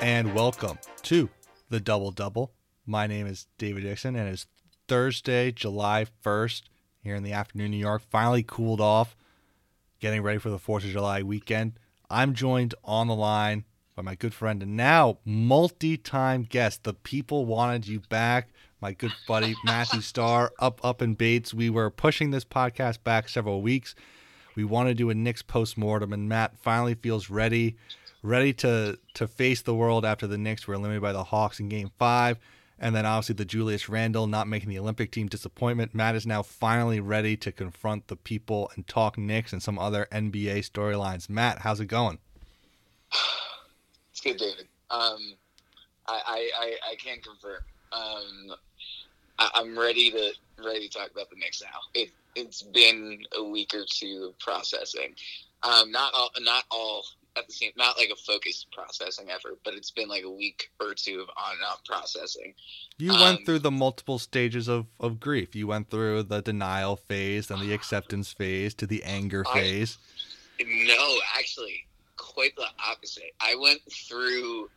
and welcome to the Double Double. My name is David Dixon, and it's Thursday, July 1st, here in the afternoon, New York. Finally cooled off, getting ready for the 4th of July weekend. I'm joined on the line by my good friend and now multi time guest. The people wanted you back. My good buddy Matthew Starr, up, up in Bates. We were pushing this podcast back several weeks. We want to do a Knicks post mortem, and Matt finally feels ready ready to to face the world after the Knicks were eliminated by the Hawks in Game Five, and then obviously the Julius Randle not making the Olympic team disappointment. Matt is now finally ready to confront the people and talk Knicks and some other NBA storylines. Matt, how's it going? It's good, David. Um, I, I, I, can confirm. Um, I, I'm ready to ready to talk about the Knicks now. It, it's been a week or two of processing. Um, not all, not all at the same, not like a focused processing effort, but it's been like a week or two of on and off processing. You Um, went through the multiple stages of, of grief. You went through the denial phase, then the acceptance phase, to the anger I- phase. No, actually, quite the opposite. I went through.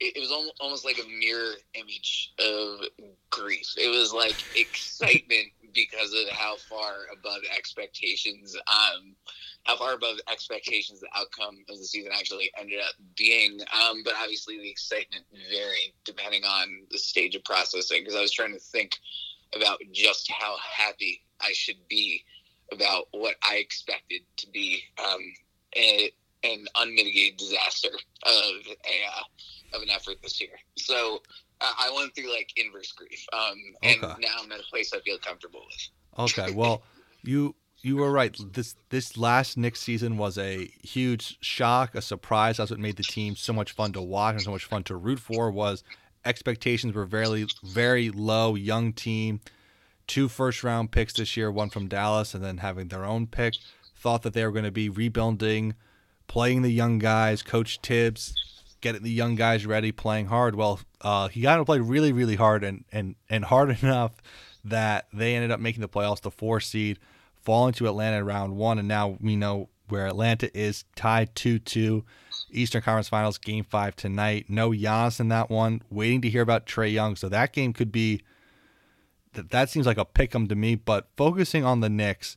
It, it was almost, almost like a mirror image of grief. It was like excitement because of how far above expectations, um, how far above expectations the outcome of the season actually ended up being. Um, but obviously, the excitement varied depending on the stage of processing. Because I was trying to think about just how happy I should be about what I expected to be um, a, an unmitigated disaster of a uh, of an effort this year. So uh, I went through like inverse grief, um, and Okay. now I'm at a place I feel comfortable with. Okay, well, you you were right. This this last Knicks season was a huge shock, a surprise. That's what made the team so much fun to watch and so much fun to root for. Was expectations were very very low. Young team, two first round picks this year, one from Dallas, and then having their own pick. Thought that they were going to be rebuilding, playing the young guys. Coach Thibs getting the young guys ready, playing hard. Well, uh, he got to play really really hard and and and hard enough that they ended up making the playoffs, the four seed, falling to Atlanta in round one, and now we know where Atlanta is tied 2-2. Eastern Conference Finals game five tonight. No Giannis in that one. Waiting to hear about Trae Young. So that game could be that that seems like a pick 'em to me, but focusing on the Knicks,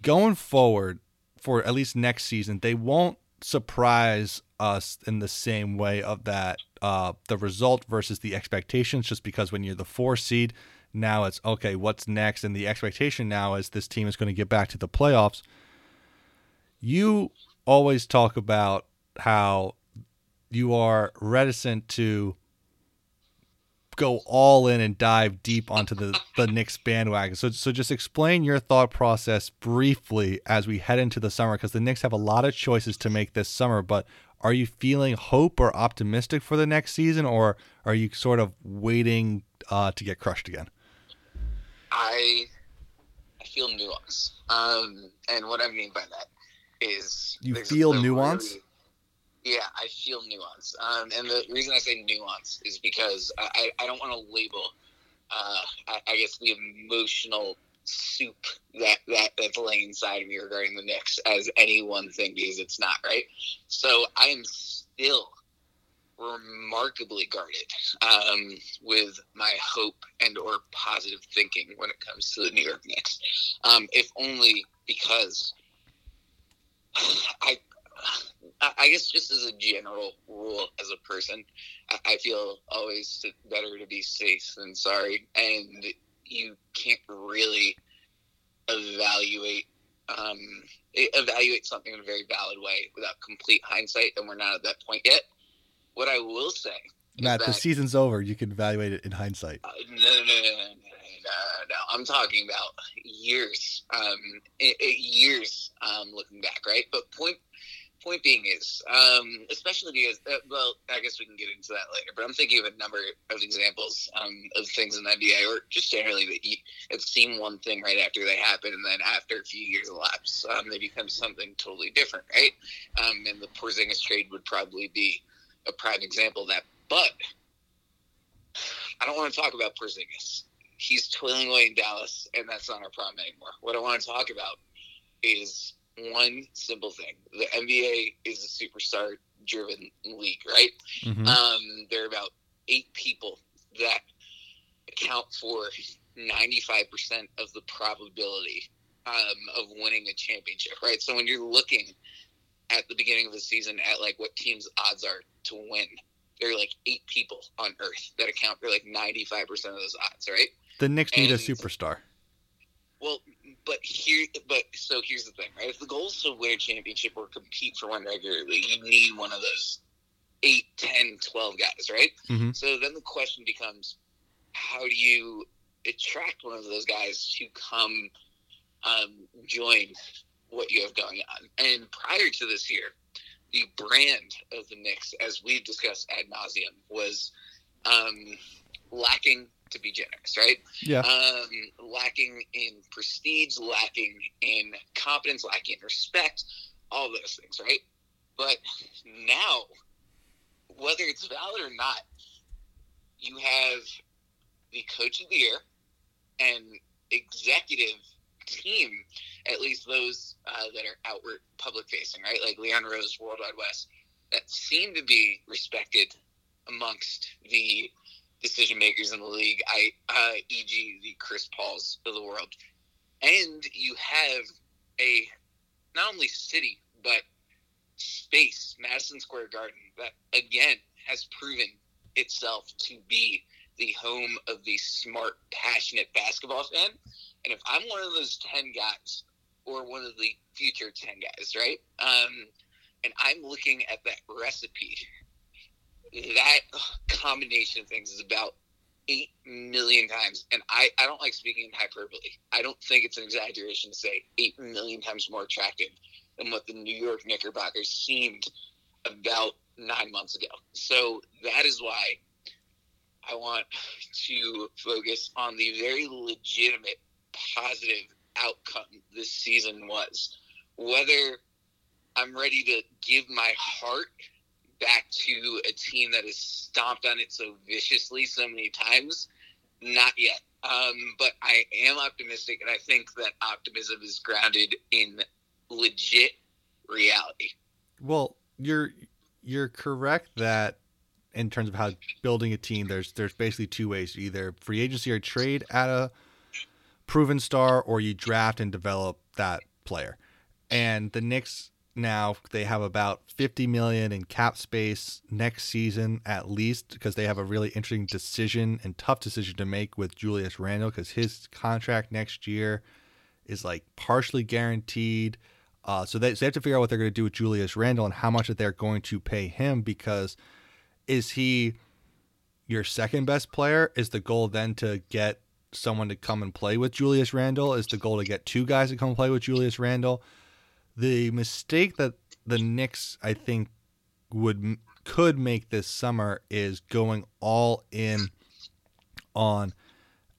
going forward for at least next season, they won't surprise us in the same way of that uh, the result versus the expectations. Just because when you're the four seed, now it's okay. What's next? And the expectation now is this team is going to get back to the playoffs. You always talk about how you are reticent to go all in and dive deep onto the the Knicks bandwagon. So so just explain your thought process briefly as we head into the summer because the Knicks have a lot of choices to make this summer, but are you feeling hope or optimistic for the next season or are you sort of waiting uh, to get crushed again? I I feel nuance, um, and what I mean by that is You feel nuance? really- yeah, I feel nuance, um, and the reason I say nuance is because I, I, don't want to label, uh, I, I guess, the emotional soup that, that that's laying inside of me regarding the Knicks as any one thing because it's not right. So I am still remarkably guarded um, with my hope and or positive thinking when it comes to the New York Knicks. Um, if only because I, I guess just as a general rule, as a person, I, feel always better to be safe than sorry, and you can't really evaluate um, evaluate something in a very valid way without complete hindsight, and we're not at that point yet what I will say. Matt, the season's over. You can evaluate it in hindsight. Uh, no, no, no, no, no, I'm talking about years, um, years um, looking back, right? But point point being is, um, especially because, uh, well, I guess we can get into that later, but I'm thinking of a number of examples um, of things in NBA or just generally that you have seen one thing right after they happen, and then after a few years elapse, um, they become something totally different, right? Um, and the Porzingis trade would probably be a prime example of that. But I don't want to talk about Porzingis. He's toiling away in Dallas, and that's not our problem anymore. What I want to talk about is one simple thing: the NBA is a superstar driven league, right? Mhm. Um, there are about eight people that account for 95% of the probability um, of winning a championship, right? So when you're looking at the beginning of the season at like what teams' odds are to win, there are like eight people on Earth that account for like 95% of those odds, right? the Knicks need a superstar. Well, but here, but so here's the thing, right? If the goal is to win a championship or compete for one regularly, you need one of those 8, 10, 12 guys, right? Mhm. So then the question becomes, how do you attract one of those guys to come um, join what you have going on? And prior to this year, the brand of the Knicks, as we've discussed ad nauseum, was um, lacking to be generous, right? Yeah. um, lacking in prestige, lacking in competence, lacking in respect, all those things, right? But now, whether it's valid or not, you have the coach of the year and executive team, at least those uh, that are outward public facing, right? Like Leon Rose, World Wide Wes, that seem to be respected amongst the decision makers in the league, I, uh, e.g., the Chris Pauls of the world. And you have a not only city, but space, Madison Square Garden, that again has proven itself to be the home of the smart, passionate basketball fan. And if I'm one of those 10 guys, or one of the future 10 guys, right? Um, and I'm looking at that recipe that combination of things is about eight million times. And I, I don't like speaking in hyperbole. I don't think it's an exaggeration to say eight million times more attractive than what the New York Knickerbockers seemed about nine months ago. So that is why I want to focus on the very legitimate, positive outcome this season was. Whether I'm ready to give my heart back to a team that has stomped on it so viciously so many times? Not yet. Um, but I am optimistic, and I think that optimism is grounded in legit reality. Well, you're you're correct that in terms of how building a team, there's there's basically two ways: either free agency or trade at a proven star, or you draft and develop that player. And the Knicks now they have about 50 million in cap space next season at least because they have a really interesting decision and tough decision to make with Julius Randle because his contract next year is like partially guaranteed. Uh, so, they, so they have to figure out what they're going to do with Julius Randle and how much that they're going to pay him because is he your second best player? Is the goal then to get someone to come and play with Julius Randle? Is the goal to get two guys to come play with Julius Randle? The mistake that the Knicks, I think, would could make this summer is going all in on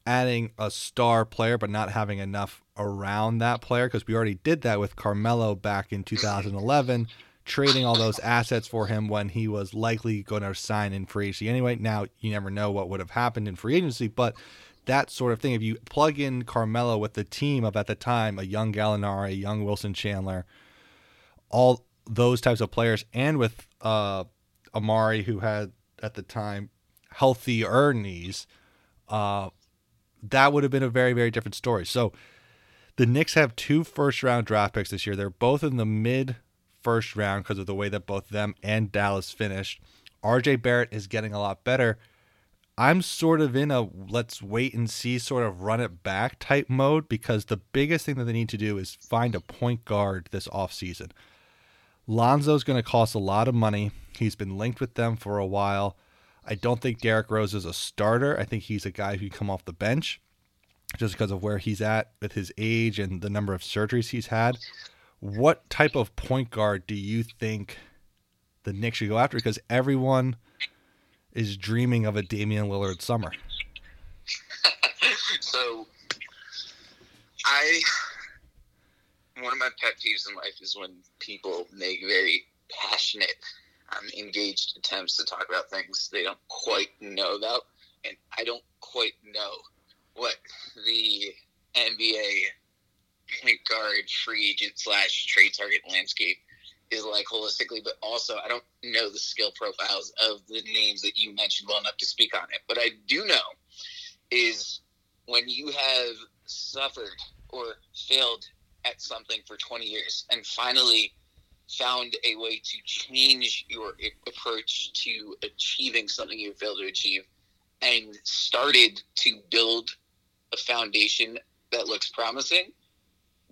adding a star player, but not having enough around that player because we already did that with Carmelo back in 2011, trading all those assets for him when he was likely going to sign in free agency anyway. Now you never know what would have happened in free agency, but that sort of thing. If you plug in Carmelo with the team of at the time, a young Gallinari, a young Wilson Chandler, all those types of players, and with uh, Amar'e, who had at the time healthier knees, uh, that would have been a very, very different story. So the Knicks have two first round draft picks this year. They're both in the mid first round because of the way that both them and Dallas finished. RJ Barrett is getting a lot better. I'm sort of in a let's wait and see, sort of run it back type mode because the biggest thing that they need to do is find a point guard this offseason. Lonzo's going to cost a lot of money. He's been linked with them for a while. I don't think Derrick Rose is a starter. I think he's a guy who can come off the bench just because of where he's at with his age and the number of surgeries he's had. What type of point guard do you think the Knicks should go after? Because everyone is dreaming of a Damian Lillard summer. so, I one of my pet peeves in life is when people make very passionate, um, engaged attempts to talk about things they don't quite know about, and I don't quite know what the NBA point guard free agent slash trade target landscape is like holistically, but also I don't know the skill profiles of the names that you mentioned well enough to speak on it. But I do know is when you have suffered or failed at something for 20 years and finally found a way to change your approach to achieving something you failed to achieve and started to build a foundation that looks promising,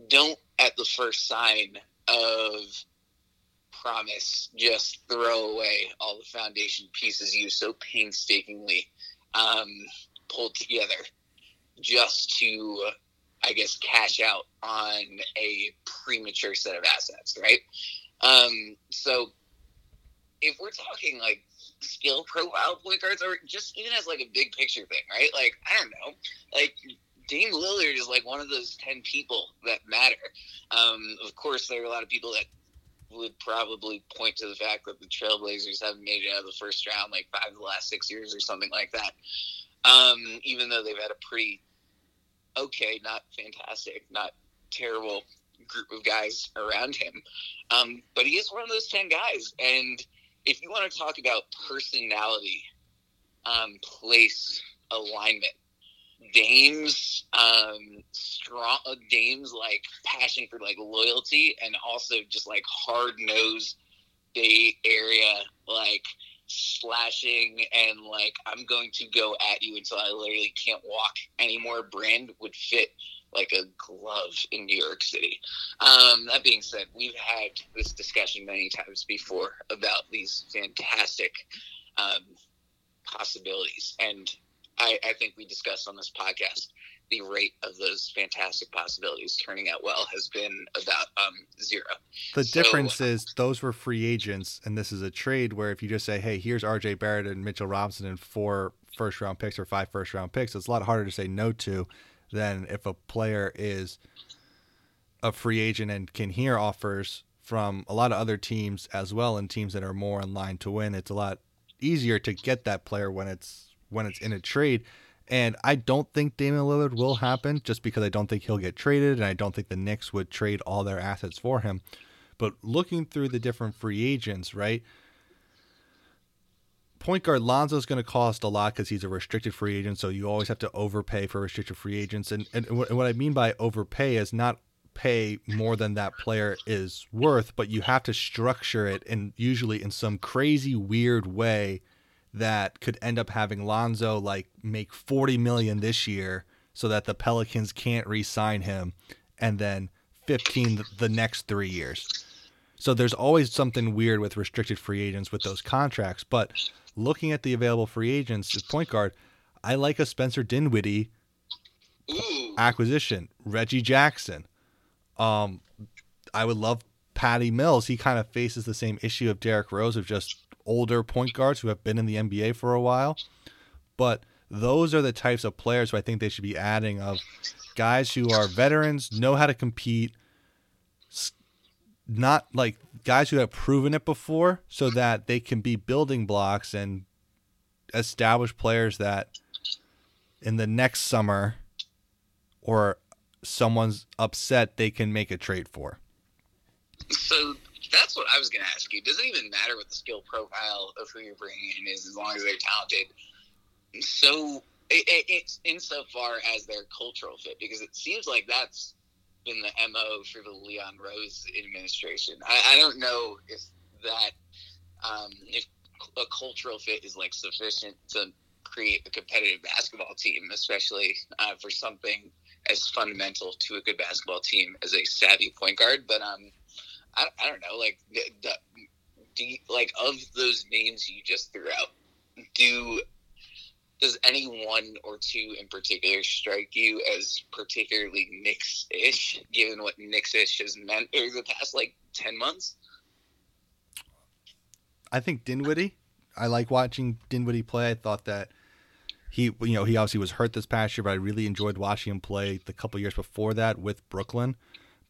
don't at the first sign of promise just throw away all the foundation pieces you so painstakingly um, pulled together just to, I guess, cash out on a premature set of assets, right? Um, so if we're talking like skill profile point guards, or just even as like a big picture thing, right? Like I don't know, like Dame Lillard is like one of those ten people that matter. Um, of course, there are a lot of people that would probably point to the fact that the Trailblazers haven't made it out of the first round like five of the last six years or something like that. Um, even though they've had a pretty okay, not fantastic, not terrible group of guys around him. Um, but he is one of those 10 guys. And if you want to talk about personality, um, place, alignment, Dame's um, strong, uh, Dame's like passion for like loyalty and also just like hard nosed Bay Area, like slashing and like I'm going to go at you until I literally can't walk anymore. Brand would fit like a glove in New York City. Um, that being said, we've had this discussion many times before about these fantastic um, possibilities, and I, I think we discussed on this podcast the rate of those fantastic possibilities turning out well has been about um, zero. The so, difference is those were free agents, and this is a trade where if you just say, "Hey, here's R.J. Barrett and Mitchell Robinson and four first round picks or five first round picks," it's a lot harder to say no to than if a player is a free agent and can hear offers from a lot of other teams as well and teams that are more in line to win. It's a lot easier to get that player when it's when it's in a trade. And I don't think Damian Lillard will happen just because I don't think he'll get traded and I don't think the Knicks would trade all their assets for him. But looking through the different free agents, right? point guard Lonzo is going to cost a lot because he's a restricted free agent. So you always have to overpay for restricted free agents. And, and what I mean by overpay is not pay more than that player is worth, but you have to structure it and usually in some crazy weird way that could end up having Lonzo like make 40 million this year so that the Pelicans can't re-sign him and then 15 the next 3 years. So there's always something weird with restricted free agents with those contracts, but looking at the available free agents at point guard, I like a Spencer Dinwiddie acquisition. Reggie Jackson. Um, I would love Patty Mills. He kind of faces the same issue of Derrick Rose of just older point guards who have been in the NBA for a while. But those are the types of players who I think they should be adding of guys who are veterans, know how to compete, not like guys who have proven it before so that they can be building blocks and establish players that in the next summer or someone's upset they can make a trade for. So that's what I was going to ask you. Does it even matter what the skill profile of who you're bringing in is as long as they're talented? So it, it, it's insofar as their cultural fit because it seems like that's been the mo for the Leon Rose administration. I, I don't know if that um, if a cultural fit is like sufficient to create a competitive basketball team, especially uh, for something as fundamental to a good basketball team as a savvy point guard. But um, I, I don't know, like the, do you, like of those names you just threw out, do does any one or two in particular strike you as particularly Knicks-ish, given what Knicks-ish has meant over the past like ten months? I think Dinwiddie. I like watching Dinwiddie play. I thought that he, you know, he obviously was hurt this past year, but I really enjoyed watching him play the couple years before that with Brooklyn.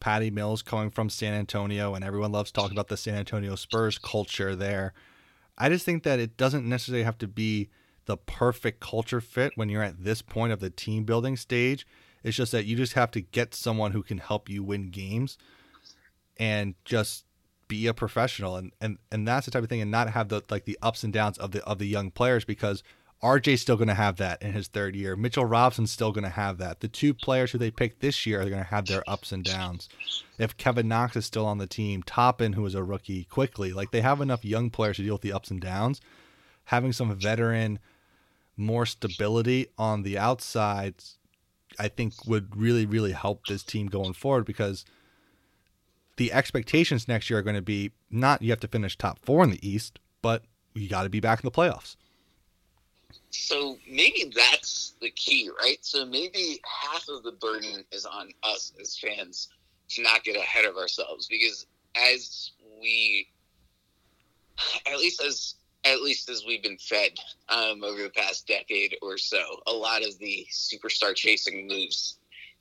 Patty Mills coming from San Antonio, and everyone loves talking about the San Antonio Spurs culture there. I just think that it doesn't necessarily have to be the perfect culture fit when you're at this point of the team building stage. It's just that you just have to get someone who can help you win games and just be a professional and, and and that's the type of thing and not have the like the ups and downs of the of the young players because RJ's still going to have that in his third year. Mitchell Robinson's still going to have that. The two players who they picked this year are going to have their ups and downs. If Kevin Knox is still on the team, Toppin, who is a rookie, quickly, like they have enough young players to deal with the ups and downs. Having some veteran, more stability on the outside, I think would really, really help this team going forward because the expectations next year are going to be not you have to finish top four in the East, but you got to be back in the playoffs. So maybe that's the key, right? So maybe half of the burden is on us as fans to not get ahead of ourselves because as we at least as at least as we've been fed um, over the past decade or so, a lot of the superstar chasing moves,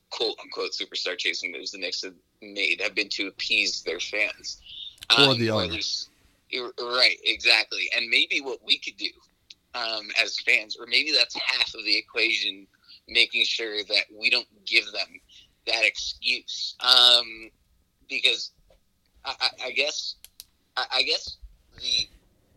quote unquote superstar chasing moves the Knicks have made have been to appease their fans. Um, or the owners. Right, exactly. And maybe what we could do um, as fans, or maybe that's half of the equation, making sure that we don't give them that excuse. Um, because I, I, I guess, I, I guess the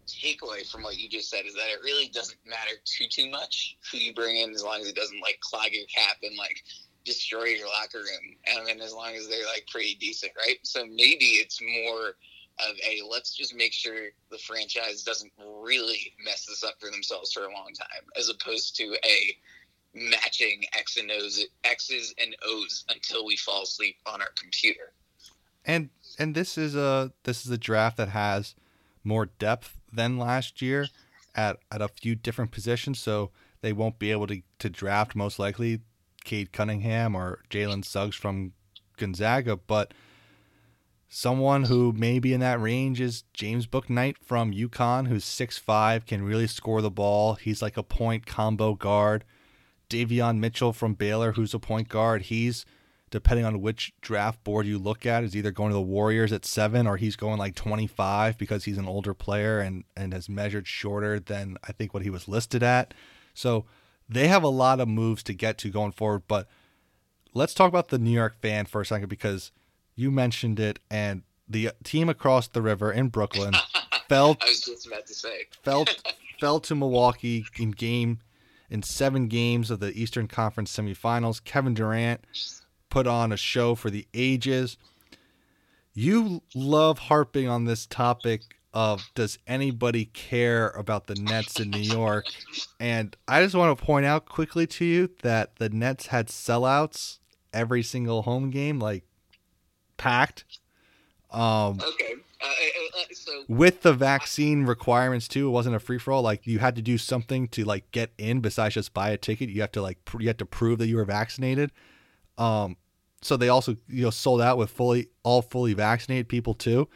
takeaway from what you just said is that it really doesn't matter too too much who you bring in as long as it doesn't like clog your cap and like destroy your locker room and then as long as they're like pretty decent right so maybe it's more of a let's just make sure the franchise doesn't really mess this up for themselves for a long time, as opposed to a matching X and O's, X's and O's until we fall asleep on our computer. And and this is a this is a draft that has more depth than last year at at a few different positions, so they won't be able to to draft most likely Cade Cunningham or Jalen Suggs from Gonzaga, but Someone who may be in that range is James Bouknight from UConn, who's 6'5, can really score the ball. He's like a point combo guard. Davion Mitchell from Baylor, who's a point guard. He's, depending on which draft board you look at, is either going to the Warriors at seven or he's going like 25 because he's an older player and, and has measured shorter than I think what he was listed at. So they have a lot of moves to get to going forward. But let's talk about the New York fan for a second because – you mentioned it, and the team across the river in Brooklyn fell. I was just about to say fell fell to Milwaukee in game in seven games of the Eastern Conference semifinals. Kevin Durant put on a show for the ages. You love harping on this topic of does anybody care about the Nets in New York? And I just want to point out quickly to you that the Nets had sellouts every single home game. Like packed. Um, okay. Uh, uh, uh, so with the vaccine requirements too, it wasn't a free for all. Like you had to do something to like get in besides just buy a ticket. You have to like pr- you have to prove that you were vaccinated. Um, so they also you know sold out with fully all fully vaccinated people too.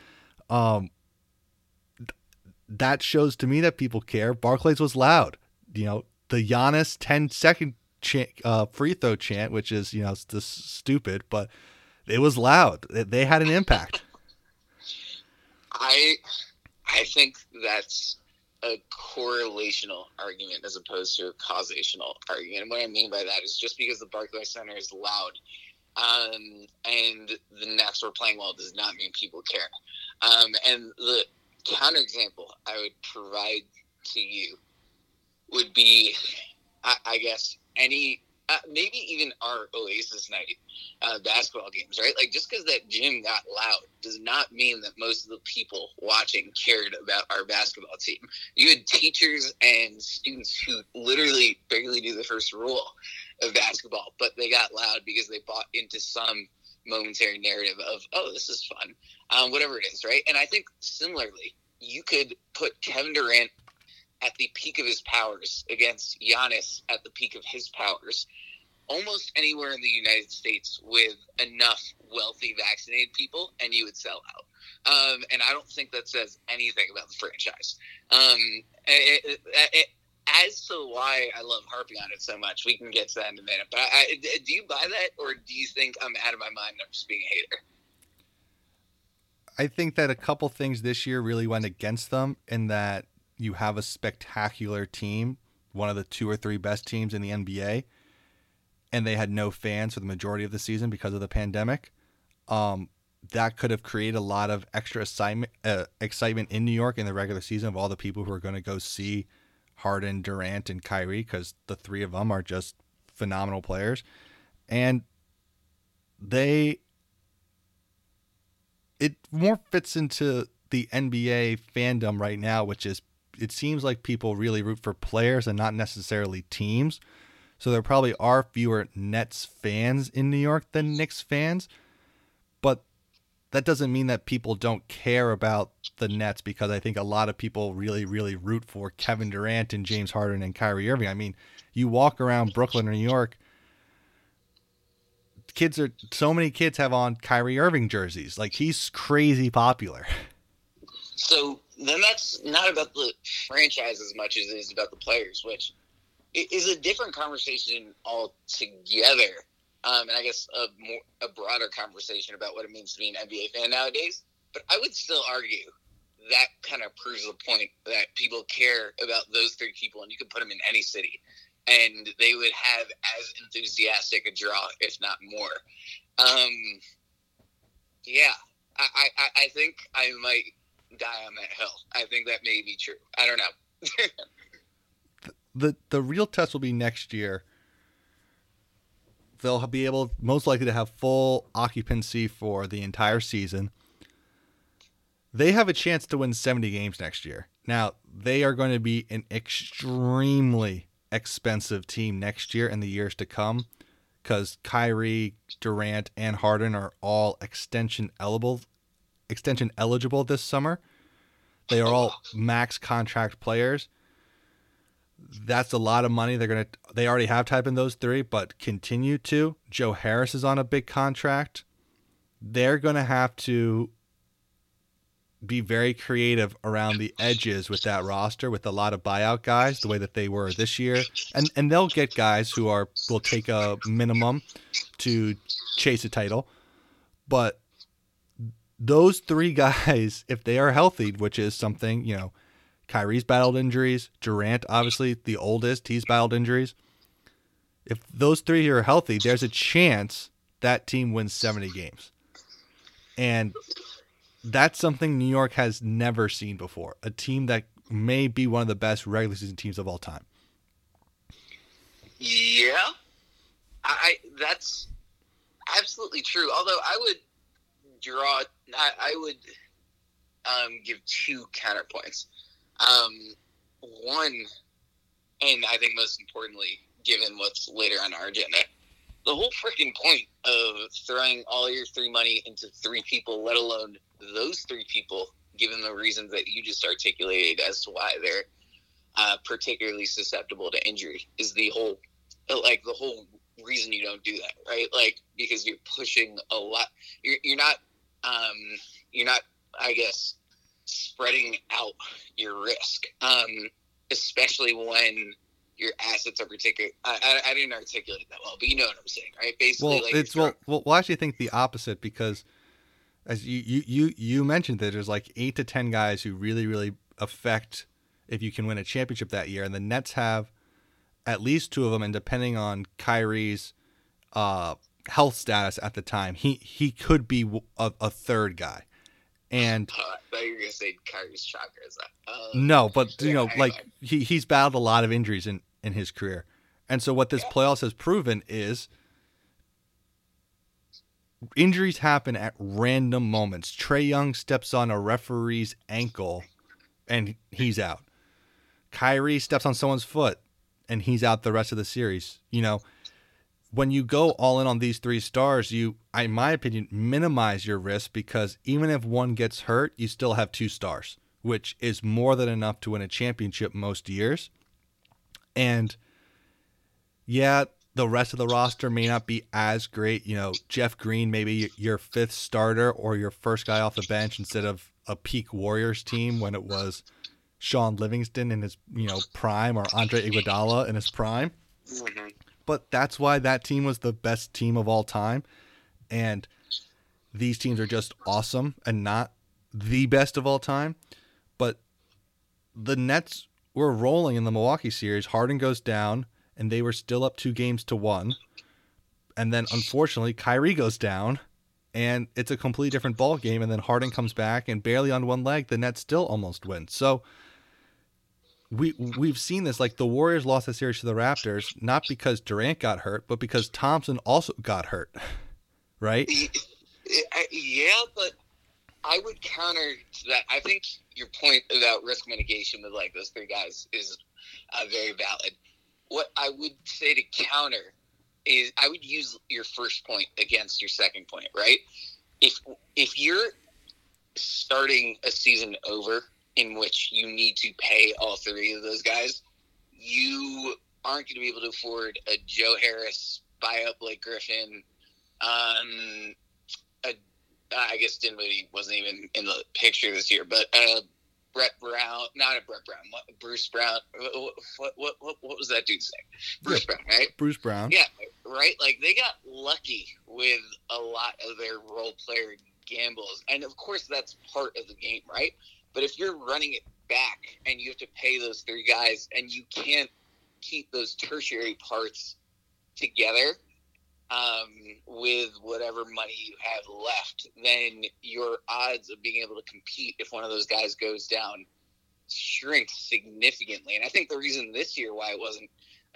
Um, th- that shows to me that people care. Barclays was loud. You know the Giannis 10 second chant, uh, free throw chant, which is you know just stupid, but it was loud. They had an impact. I I think that's a correlational argument as opposed to a causational argument. And what I mean by that is just because the Barclays Center is loud um, and the Nets were playing well does not mean people care. Um, and the counterexample I would provide to you would be, I, I guess, any uh, maybe even our Oasis night uh, basketball games, right? Like just because that gym got loud does not mean that most of the people watching cared about our basketball team. You had teachers and students who literally barely knew the first rule of basketball, but they got loud because they bought into some momentary narrative of, oh, this is fun, um, whatever it is, right? And I think similarly, you could put Kevin Durant at the peak of his powers against Giannis at the peak of his powers almost anywhere in the United States with enough wealthy vaccinated people, and you would sell out. Um, and I don't think that says anything about the franchise. Um, it, it, it, as to why I love harping on it so much, we can get to that in a minute. But I, I, do you buy that, or do you think I'm out of my mind I'm just being a hater? I think that a couple things this year really went against them in that you have a spectacular team, one of the two or three best teams in the NBA, and they had no fans for the majority of the season because of the pandemic. Um, that could have created a lot of extra excitement, uh, excitement in New York in the regular season of all the people who are going to go see Harden, Durant, and Kyrie because the three of them are just phenomenal players, and they it more fits into the NBA fandom right now, which is it seems like people really root for players and not necessarily teams. So there probably are fewer Nets fans in New York than Knicks fans, but that doesn't mean that people don't care about the Nets because I think a lot of people really, really root for Kevin Durant and James Harden and Kyrie Irving. I mean, you walk around Brooklyn or New York, kids are so many kids have on Kyrie Irving jerseys. Like he's crazy popular. So then that's not about the franchise as much as it is about the players, which is a different conversation altogether. Um, and I guess a more a broader conversation about what it means to be an NBA fan nowadays. But I would still argue that kind of proves the point that people care about those three people, and you can put them in any city, and they would have as enthusiastic a draw, if not more. Um, yeah, I, I, I think I might die on that hill. I think that may be true. I don't know. the the real test will be next year. They'll be able most likely to have full occupancy for the entire season. They have a chance to win 70 games next year. Now, they are going to be an extremely expensive team next year and the years to come because Kyrie, Durant, and Harden are all extension eligible extension eligible this summer. They are all oh. max contract players. That's a lot of money. They're gonna. They already have type in those three, but continue to. Joe Harris is on a big contract. They're gonna have to be very creative around the edges with that roster with a lot of buyout guys the way that they were this year and and they'll get guys who are will take a minimum to chase a title but those three guys, if they are healthy, which is something, you know, Kyrie's battled injuries, Durant, obviously the oldest, he's battled injuries. If those three are healthy, there's a chance that team wins 70 games. And that's something New York has never seen before. A team that may be one of the best regular season teams of all time. Yeah. I that's absolutely true. Although I would draw. I, I would um, give two counterpoints. Um, one, and I think most importantly, given what's later on our agenda, the whole freaking point of throwing all your three money into three people, let alone those three people, given the reasons that you just articulated as to why they're uh, particularly susceptible to injury, is the whole like the whole reason you don't do that, right? Like because you're pushing a lot. You're you're not um, you're not, I guess, spreading out your risk, um, especially when your assets are particular. I, I, I, didn't articulate that well, but you know what I'm saying, right? Basically, well, like it's well, well, well, I actually think the opposite because as you, you you you mentioned that there's like eight to ten guys who really really affect if you can win a championship that year, and the Nets have at least two of them, and depending on Kyrie's uh, health status at the time, he he could be a, a third guy. And uh, I thought you were gonna say Kyrie's chakra. Is that? Uh, no, but you know, like he he's battled a lot of injuries in in his career, and so what this yeah. playoffs has proven is injuries happen at random moments. Trae Young steps on a referee's ankle, and he's out. Kyrie steps on someone's foot, and he's out the rest of the series. You know, when you go all in on these three stars, you, in my opinion, minimize your risk because even if one gets hurt, you still have two stars, which is more than enough to win a championship most years. And yeah, the rest of the roster may not be as great. You know, Jeff Green, maybe your fifth starter or your first guy off the bench instead of a peak Warriors team when it was Shaun Livingston in his, you know, prime or Andre Iguodala in his prime. Mm-hmm but that's why that team was the best team of all time. And these teams are just awesome and not the best of all time. But the Nets were rolling in the Milwaukee series. Harden goes down, and they were still up two games to one. And then unfortunately, Kyrie goes down, and it's a completely different ball game. And then Harden comes back and barely on one leg, the Nets still almost win. So we we've seen this. Like the Warriors lost the series to the Raptors not because Durant got hurt, but because Thompson also got hurt, right? Yeah, but I would counter to that. I think your point about risk mitigation with like those three guys is uh, very valid. What I would say to counter is I would use your first point against your second point, right? If if you're starting a season over in which you need to pay all three of those guys, you aren't going to be able to afford a Joe Harris buy up Blake Griffin. Um, a, I guess Dinwiddie wasn't even in the picture this year, but uh, Brett Brown, not a Brett Brown, Bruce Brown. What what what, what was that dude's name? Bruce Brown, right? Bruce Brown. Yeah, right. Like they got lucky with a lot of their role player gambles, and of course that's part of the game, right? But if you're running it back and you have to pay those three guys, and you can't keep those tertiary parts together, um, with whatever money you have left, then your odds of being able to compete if one of those guys goes down shrinks significantly. And I think the reason this year why it wasn't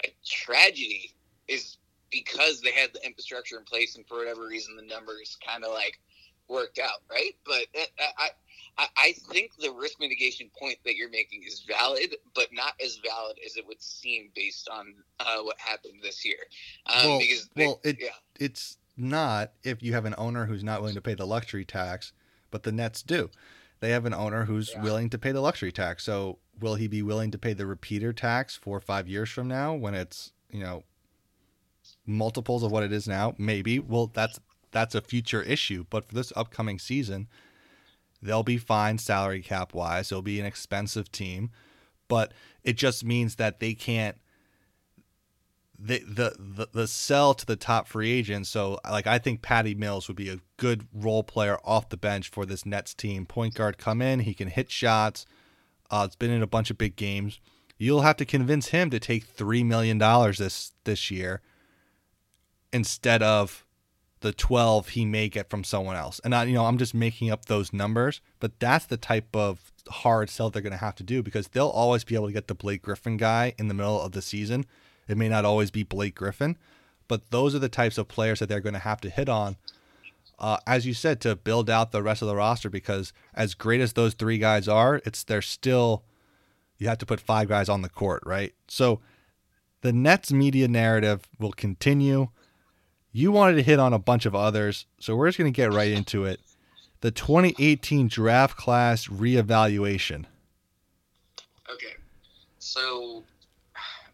a tragedy is because they had the infrastructure in place, and for whatever reason, the numbers kind of like worked out, right? But I, I, I think the risk mitigation point that you're making is valid, but not as valid as it would seem based on uh, what happened this year. Um, well, because they, well, it, yeah. it's not if you have an owner who's not willing to pay the luxury tax, but the Nets do. They have an owner who's yeah. willing to pay the luxury tax. So will he be willing to pay the repeater tax four or five years from now when it's you know multiples of what it is now? Maybe. Well, that's that's a future issue. But for this upcoming season, they'll be fine salary cap wise. It'll be an expensive team, but it just means that they can't the, the the the sell to the top free agent. So like I think Patty Mills would be a good role player off the bench for this Nets team. Point guard come in, he can hit shots. Uh, it's been in a bunch of big games. You'll have to convince him to take three million dollars this this year instead of the 12 he may get from someone else. And I, you know, I'm just making up those numbers, but that's the type of hard sell they're going to have to do because they'll always be able to get the Blake Griffin guy in the middle of the season. It may not always be Blake Griffin, but those are the types of players that they're going to have to hit on. Uh, as you said, to build out the rest of the roster, because as great as those three guys are, it's they're still you have to put five guys on the court, right? So the Nets media narrative will continue. You wanted to hit on a bunch of others, so we're just going to get right into it. The 2018 draft class reevaluation. Okay, so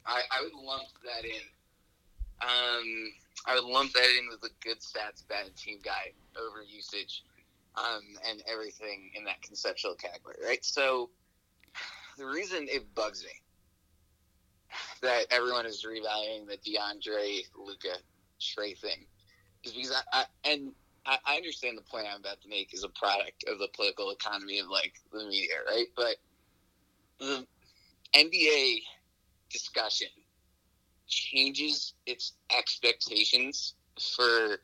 I, I would lump that in. Um, I would lump that in with the good stats, bad team guy, over usage, um, and everything in that conceptual category, right? So the reason it bugs me that everyone is revaluing the DeAndre Luka Trae thing is because I, I and I, I understand the point I'm about to make is a product of the political economy of like the media, right? But the NBA discussion changes its expectations for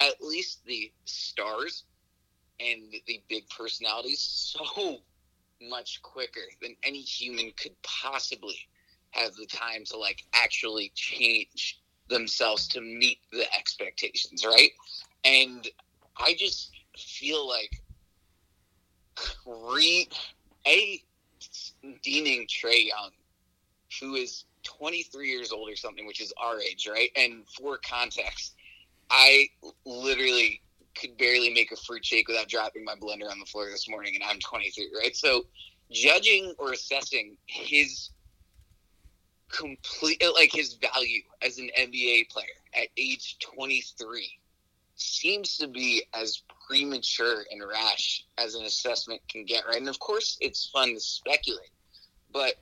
at least the stars and the big personalities so much quicker than any human could possibly have the time to like actually change themselves to meet the expectations, right? And I just feel like re a deeming Trae Young, who is 23 years old or something, which is our age, right? And for context, I literally could barely make a fruit shake without dropping my blender on the floor this morning, and I'm 23, right? So, judging or assessing his complete like his value as an NBA player at age 23 seems to be as premature and rash as an assessment can get right? And of course it's fun to speculate but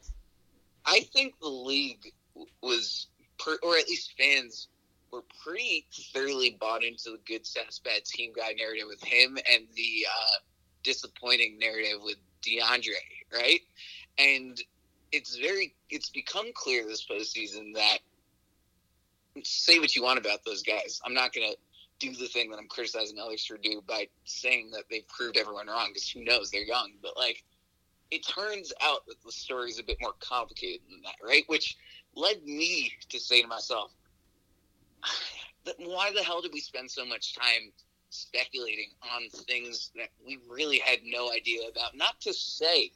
i think the league was or at least fans were pretty thoroughly bought into the good stats bad team guy narrative with him and the uh, disappointing narrative with DeAndre right? And it's very it's become clear this postseason that say what you want about those guys. I'm not gonna do the thing that I'm criticizing others for do by saying that they've proved everyone wrong because who knows they're young, but like it turns out that the story is a bit more complicated than that, right? Which led me to say to myself, that why the hell did we spend so much time speculating on things that we really had no idea about? Not to say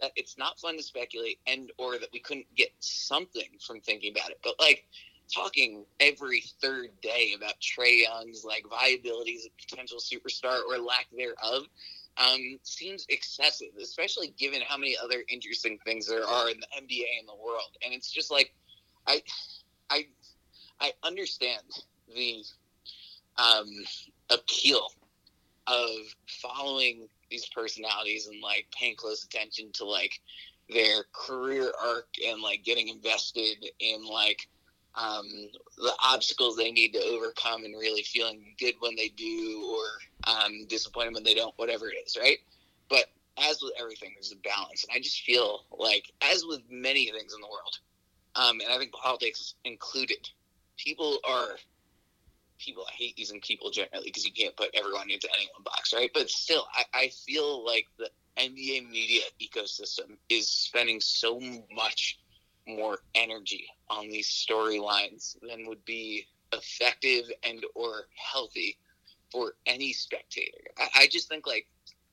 that it's not fun to speculate and or that we couldn't get something from thinking about it, but like talking every third day about Trae Young's like viability as a potential superstar or lack thereof um, seems excessive, especially given how many other interesting things there are in the NBA in the world. And it's just like, I, I, I understand the um, appeal of following these personalities and like paying close attention to like their career arc and like getting invested in like um, the obstacles they need to overcome and really feeling good when they do or um, disappointed when they don't, whatever it is, right? But as with everything, there's a balance. And I just feel like, as with many things in the world, um, and I think politics included, people are people. I hate using people generally because you can't put everyone into any one box, right? But still, I, I feel like the NBA media ecosystem is spending so much more energy on these storylines than would be effective and or healthy for any spectator. I, I just think like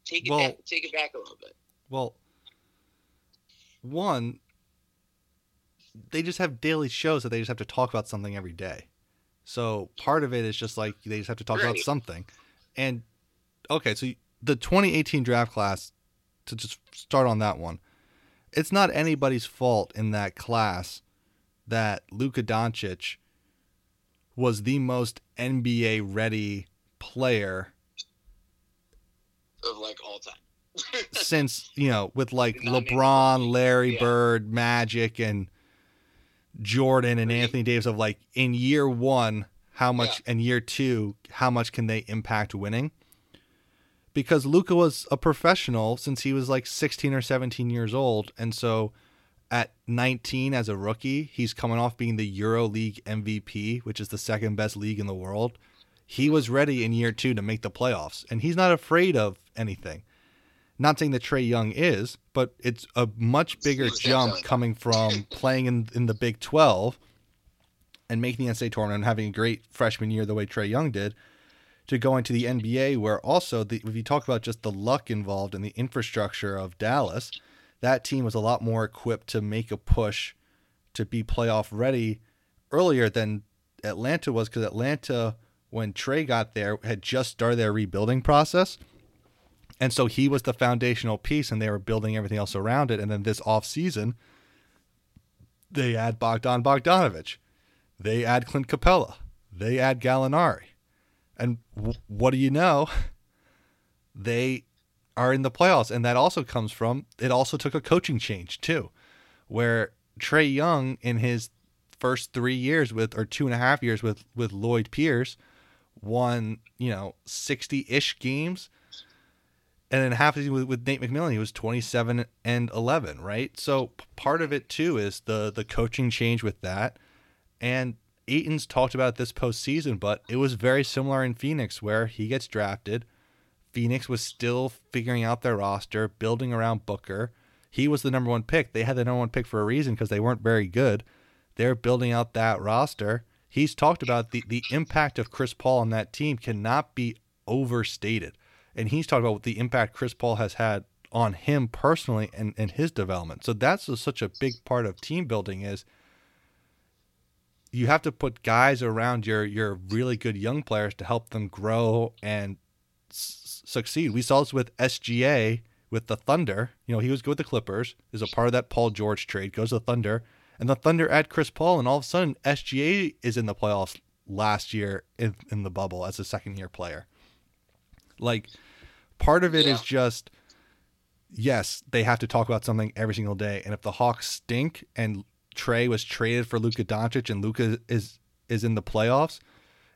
take it well, back, take it back a little bit. Well, one, they just have daily shows that they just have to talk about something every day. So part of it is just like they just have to talk right. about something. And okay, so the 2018 draft class to just start on that one it's not anybody's fault in that class that Luka Doncic was the most NBA ready player of like all time. since, you know, with like LeBron, Larry yeah. Bird, Magic and Jordan and Anthony Davis of like in year 1 how much yeah. and year 2 how much can they impact winning? because Luka was a professional since he was like 16 or 17 years old. And so at 19 as a rookie, he's coming off being the Euro League MVP, which is the second best league in the world. He was ready in year two to make the playoffs, and he's not afraid of anything. Not saying that Trae Young is, but it's a much bigger jump coming from playing in, in the Big 12 and making the NCAA tournament and having a great freshman year the way Trae Young did to going to the NBA, where also the, if you talk about just the luck involved and the infrastructure of Dallas, that team was a lot more equipped to make a push to be playoff ready earlier than Atlanta was, because Atlanta, when Trae got there, had just started their rebuilding process. And so he was the foundational piece, and they were building everything else around it. And then this off season, they add Bogdan Bogdanovich, they add Clint Capela. they add Gallinari and w- what do you know? They are in the playoffs. And that also comes from, it also took a coaching change too, where Trae Young in his first three years with, or two and a half years with, with Lloyd Pierce won, you know, 60 ish games. And then half of with, with Nate McMillan, he was 27 and 11, right? So part of it too is the, the coaching change with that. And Ayton's talked about this postseason, but it was very similar in Phoenix where he gets drafted. Phoenix was still figuring out their roster, building around Booker. He was the number one pick. They had the number one pick for a reason because they weren't very good. They're building out that roster. He's talked about the, the impact of Chris Paul on that team cannot be overstated. And he's talked about the impact Chris Paul has had on him personally and, and his development. So that's a, such a big part of team building is – you have to put guys around your your really good young players to help them grow and s- succeed. We saw this with SGA with the Thunder. You know, he was good with the Clippers. Is a part of that Paul George trade. Goes to the Thunder, and the Thunder add Chris Paul, and all of a sudden SGA is in the playoffs last year in, in the bubble as a second year player. Like, part of it yeah. is just yes, they have to talk about something every single day. And if the Hawks stink and Trae was traded for Luka Doncic and Luka is is in the playoffs,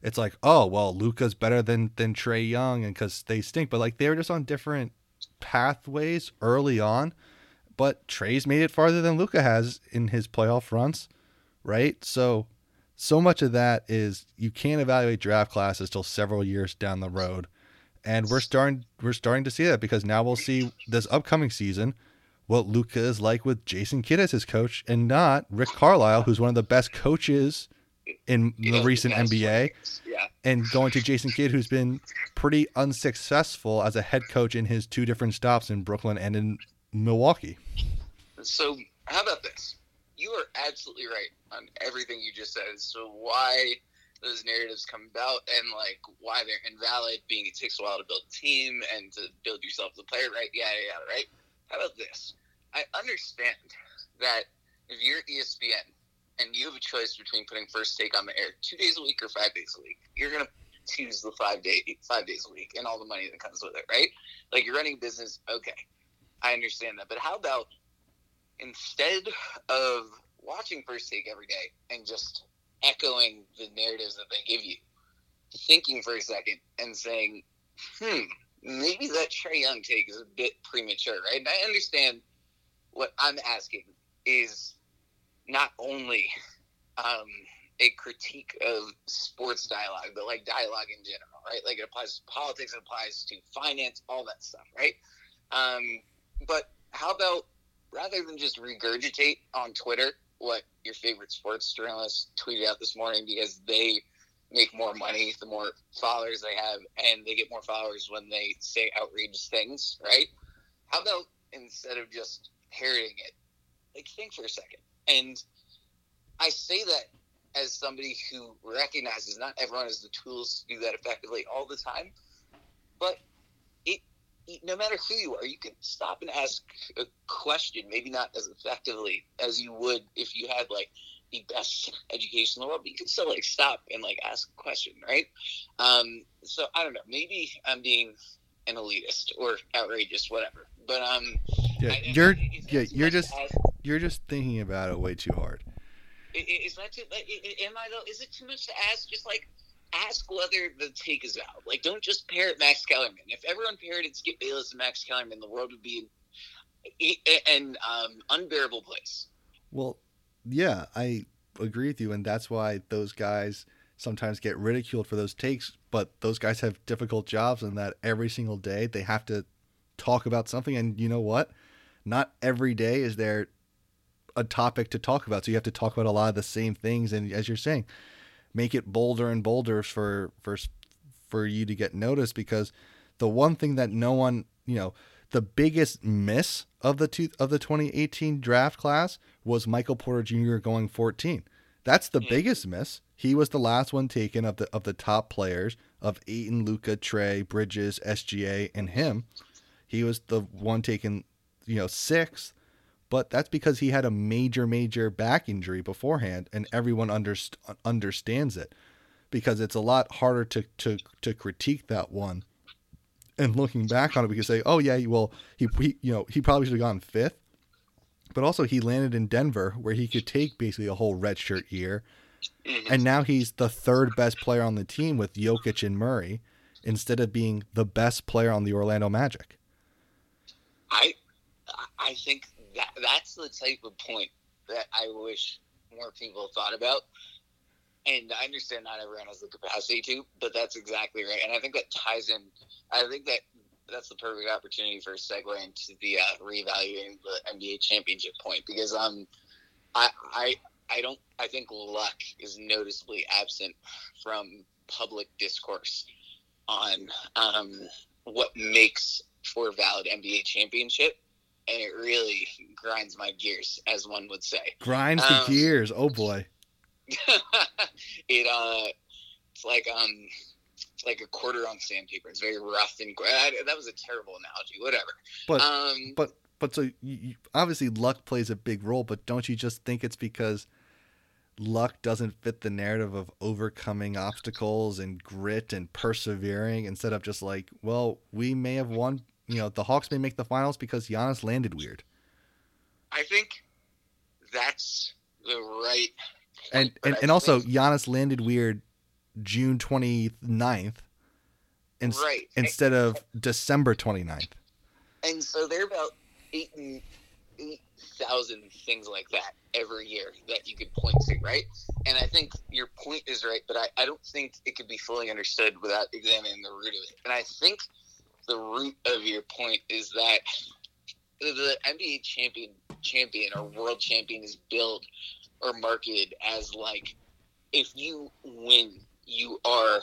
it's like, oh well, Luka's better than than Trae Young, and because they stink. But like they were just on different pathways early on. But Trae's made it farther than Luka has in his playoff runs, right? So so much of that is you can't evaluate draft classes till several years down the road. And we're starting we're starting to see that because now we'll see this upcoming season what Luka is like with Jason Kidd as his coach and not Rick Carlisle, who's one of the best coaches in the recent NBA. Yeah. And going to Jason Kidd, who's been pretty unsuccessful as a head coach in his two different stops in Brooklyn and in Milwaukee. So, how about this? You are absolutely right on everything you just said. So, why those narratives come about and like why they're invalid, being it takes a while to build a team and to build yourself as a player, right? Yeah, yeah, right. How about this? I understand that if you're ESPN and you have a choice between putting first take on the air two days a week or five days a week, you're gonna choose the five day five days a week and all the money that comes with it, right? Like you're running a business, okay. I understand that. But how about instead of watching first take every day and just echoing the narratives that they give you, thinking for a second and saying, hmm, maybe that Trae Young take is a bit premature, right? And I understand what I'm asking is not only um, a critique of sports dialogue, but like dialogue in general, right? Like it applies to politics, it applies to finance, all that stuff, right? Um, but how about rather than just regurgitate on Twitter what your favorite sports journalists tweeted out this morning because they make more money the more followers they have and they get more followers when they say outrageous things right? How about instead of just parroting it like think for a second. And i say that as somebody who recognizes not everyone has the tools to do that effectively all the time but no matter who you are you can stop and ask a question maybe not as effectively as you would if you had like the best education in the world, but you can still like stop and like ask a question, right? Um, so I don't know. Maybe I'm being an elitist or outrageous, whatever. But um, yeah, I, you're I, yeah, you're just you're just thinking about it way too hard. Is that too? Am I though? Is it too much to ask? Just like ask whether the take is valid. Like, don't just parrot Max Kellerman. If everyone parroted Skip Bayless and Max Kellerman, the world would be an um, unbearable place. Well, yeah, I agree with you, and that's why those guys sometimes get ridiculed for those takes. But those guys have difficult jobs, and that every single day they have to talk about something. And you know what? Not every day is there a topic to talk about, so you have to talk about a lot of the same things. And as you're saying, make it bolder and bolder for for for you to get noticed because the one thing that no one you know the biggest miss of the two, of the 2018 draft class was Michael Porter Jr. going 14. That's the hmm. biggest miss. He was the last one taken of the of the top players of Ayton, Luka, Trae, Bridges, SGA, and him. He was the one taken, you know, sixth. But that's because he had a major, major back injury beforehand, and everyone underst- understands it because it's a lot harder to, to, to critique that one and looking back on it, we can say, oh yeah, well he, he you know he probably should have gone fifth, but also he landed in Denver where he could take basically a whole redshirt year, Mm-hmm. and now he's the third best player on the team with Jokic and Murray, instead of being the best player on the Orlando Magic. I I think that that's the type of point that I wish more people thought about. And I understand not everyone has the capacity to, but that's exactly right. And I think that ties in. I think that that's the perfect opportunity for a segue into the uh, reevaluating the NBA championship point because um, I I I don't I think luck is noticeably absent from public discourse on um, what makes for a valid NBA championship. And it really grinds my gears, as one would say. Grinds Um, the gears. Oh boy. it uh, it's like um, it's like a quarter on sandpaper. It's very rough and gr- I- that was a terrible analogy. Whatever. But um, but but so you, you, obviously luck plays a big role, but don't you just think it's because luck doesn't fit the narrative of overcoming obstacles and grit and persevering instead of just like, well, we may have won, you know, the Hawks may make the finals because Giannis landed weird. I think that's the right. And and, and also think- Giannis landed weird June 29th in, right. instead of December 29th. and so they're about eight and eight thousand things like that every year that you could point to, right? And I think your point is right, but I, I don't think it could be fully understood without examining the root of it. And I think the root of your point is that the NBA champion champion or world champion is billed or marketed as like if you win, you are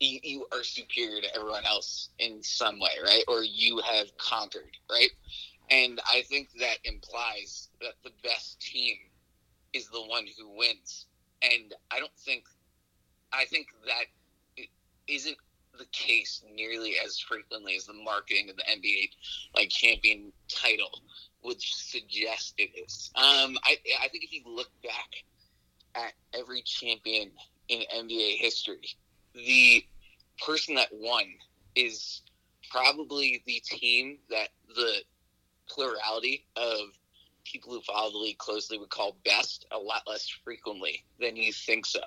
you, you are superior to everyone else in some way, right? Or you have conquered, right? And I think that implies that the best team is the one who wins. And I don't think, I think that it isn't the case nearly as frequently as the marketing of the NBA like champion title would suggest it is. Um, I, I think if you look back at every champion in NBA history, the person that won is probably the team that the plurality of people who follow the league closely would call best a lot less frequently than you think so.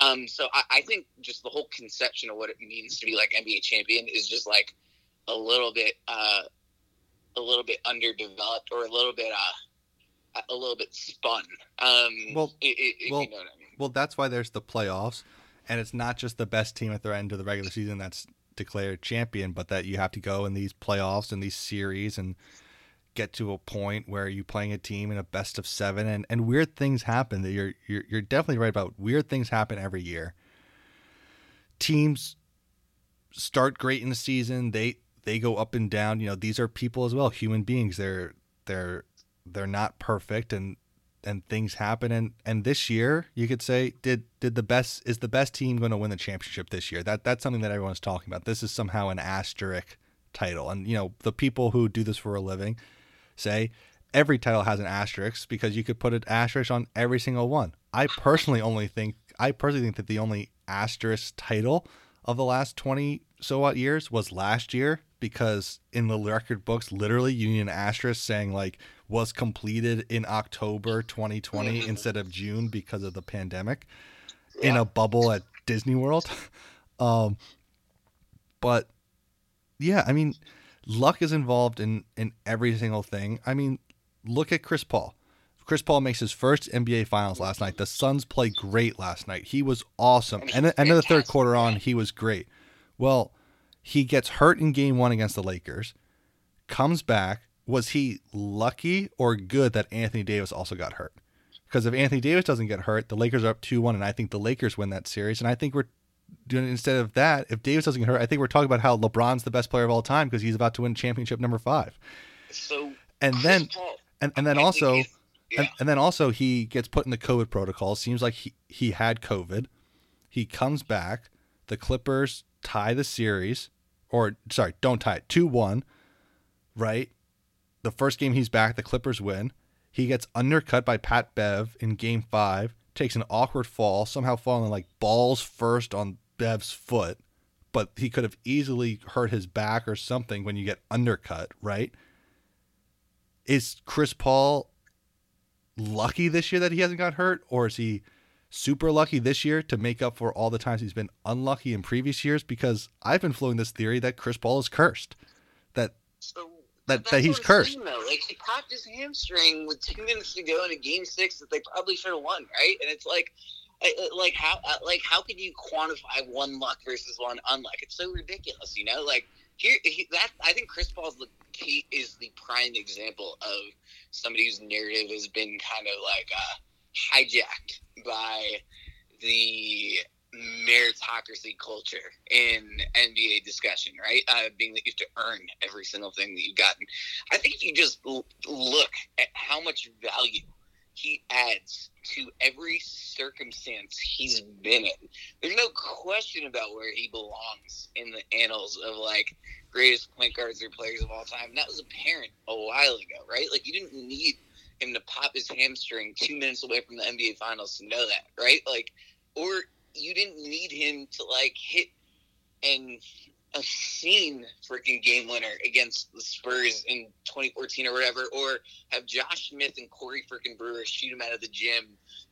Um, so I, I, think just the whole conception of what it means to be like NBA champion is just like a little bit, uh, a little bit underdeveloped or a little bit, uh, a little bit spun. Um, well, if, well, you know what I mean. Well, that's why there's the playoffs, and it's not just the best team at the end of the regular season that's declared champion, but that you have to go in these playoffs and these series and get to a point where you're playing a team in a best of seven and, and weird things happen that you're, you're you're definitely right about. Weird things happen every year. Teams start great in the season. They they go up and down. You know these are people as well human beings. They're they're they're not perfect and and things happen. And and this year you could say did did the best is the best team going to win the championship this year? That that's something that everyone's talking about. This is somehow an asterisk title. And you know the people who do this for a living say every title has an asterisk because you could put an asterisk on every single one. I personally only think I personally think that the only asterisk title of the last 20 so what years was last year because in the record books literally Union asterisk saying like was completed in October 2020 instead of June because of the pandemic yeah. in a bubble at Disney World. um but yeah, I mean luck is involved in in every single thing. I mean, look at Chris Paul. Chris Paul makes his first NBA Finals last night. The Suns played great last night. He was awesome. And end of the third quarter on, he was great. Well, he gets hurt in Game One against the Lakers. Comes back. Was he lucky or good that Anthony Davis also got hurt? Because if Anthony Davis doesn't get hurt, the Lakers are up two one, and I think the Lakers win that series. And I think we're instead of that, if Davis doesn't get hurt, I think we're talking about how LeBron's the best player of all time because he's about to win championship number five. So and then and, and then also yeah. and, and then also he gets put in the COVID protocol. Seems like he, he had COVID. He comes back. The Clippers tie the series, or sorry, don't tie it two one. Right, the first game he's back, the Clippers win. He gets undercut by Pat Bev in Game Five takes an awkward fall, somehow falling like balls first on Bev's foot, but he could have easily hurt his back or something when you get undercut, right? Is Chris Paul lucky this year that he hasn't got hurt, or is he super lucky this year to make up for all the times he's been unlucky in previous years? Because I've been flowing this theory that Chris Paul is cursed. That so that, that he's cursed. Saying, like he popped his hamstring with two minutes to go in a game six that they probably should have won, right? And it's like, like how, uh, like how can you quantify one luck versus one unluck? It's so ridiculous, you know. Like here, he, that I think Chris Paul's the key is the prime example of somebody whose narrative has been kind of like uh, hijacked by the meritocracy culture in NBA discussion, right? Uh, being that you have to earn every single thing that you've gotten. I think if you just l- look at how much value he adds to every circumstance he's been in, there's no question about where he belongs in the annals of like greatest point guards or players of all time. That was apparent a while ago, right? Like you didn't need him to pop his hamstring two minutes away from the NBA Finals to know that, right? Like, or you didn't need him to like hit and a scene freaking game winner against the Spurs in 2014 or whatever, or have Josh Smith and Corey freaking Brewer shoot him out of the gym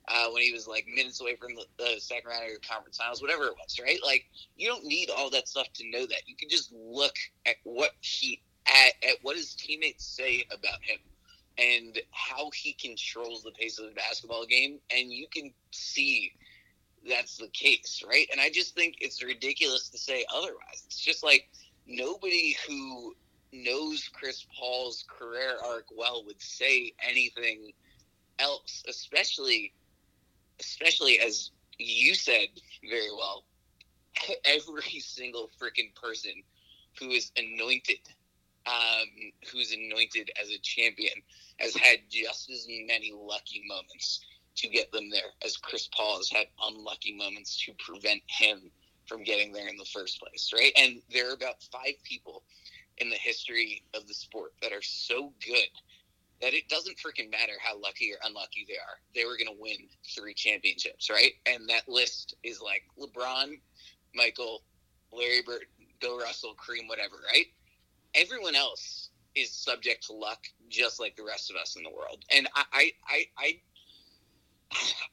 uh, when he was like minutes away from the, the second round of your conference finals, whatever it was, right? Like you don't need all that stuff to know that. You can just look at what he at, at what his teammates say about him and how he controls the pace of the basketball game, and you can see that's the case, right? And I just think it's ridiculous to say otherwise. It's just like nobody who knows Chris Paul's career arc well would say anything else, especially especially as you said very well, every single freaking person who is anointed, um, who's anointed as a champion, has had just as many lucky moments to get them there as Chris Paul has had unlucky moments to prevent him from getting there in the first place, right? And there are about five people in the history of the sport that are so good that it doesn't freaking matter how lucky or unlucky they are. They were going to win three championships, right? And that list is like LeBron, Michael, Larry Bird, Bill Russell, Kareem, whatever, right? Everyone else is subject to luck, just like the rest of us in the world. And I, I, I, I,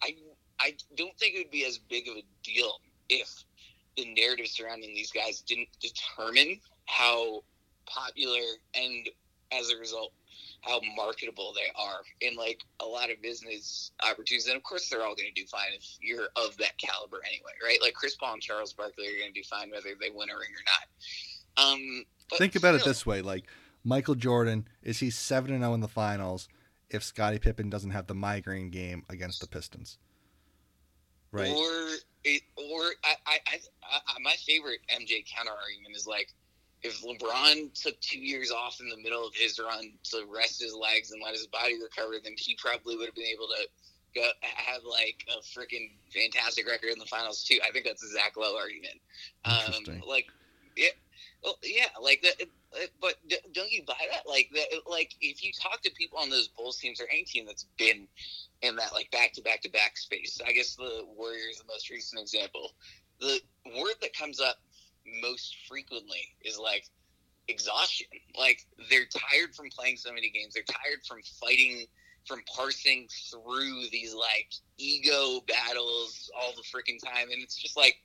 I, I don't think it would be as big of a deal if the narrative surrounding these guys didn't determine how popular and as a result how marketable they are in like a lot of business opportunities. And of course, they're all going to do fine if you're of that caliber anyway, right? Like Chris Paul and Charles Barkley are going to do fine whether they win a ring or not. Um, Think about still, it this way: like Michael Jordan, is he seven and zero oh in the finals if Scottie Pippen doesn't have the migraine game against the Pistons? Right. Or, it, or I, I, I, I, my favorite MJ counter argument is like if LeBron took two years off in the middle of his run to rest his legs and let his body recover, then he probably would have been able to go have like a freaking fantastic record in the finals too. I think that's a Zach Lowe argument. Um, like, yeah, well, yeah, like that. But don't you buy that? Like that, like if you talk to people on those Bulls teams or any team that's been in that like back to back to back space, I guess the Warriors the most recent example. The word that comes up most frequently is like exhaustion. Like they're tired from playing so many games. They're tired from fighting, from parsing through these like ego battles all the freaking time. And it's just like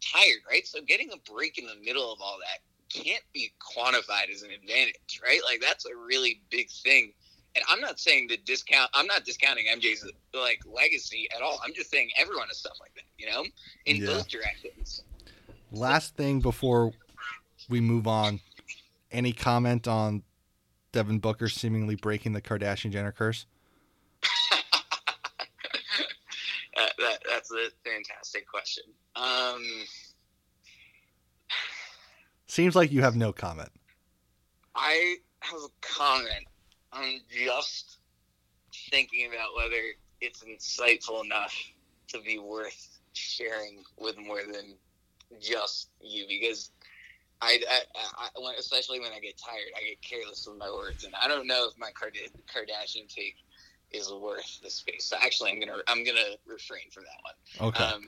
tired, right? So getting a break in the middle of all that can't be quantified as an advantage, right? Like that's a really big thing. And I'm not saying to discount. I'm not discounting MJ's like legacy at all. I'm just saying everyone has stuff like that, you know, in yeah. both directions. Last thing before we move on, any comment on Devin Booker seemingly breaking the Kardashian Jenner curse? that, that, that's a fantastic question. Um, Seems like you have no comment. I have a comment. I'm just thinking about whether it's insightful enough to be worth sharing with more than just you because I, I, I especially when I get tired, I get careless with my words, and I don't know if my Kardashian take is worth the space. So actually, I'm gonna I'm gonna refrain from that one. Okay. Um,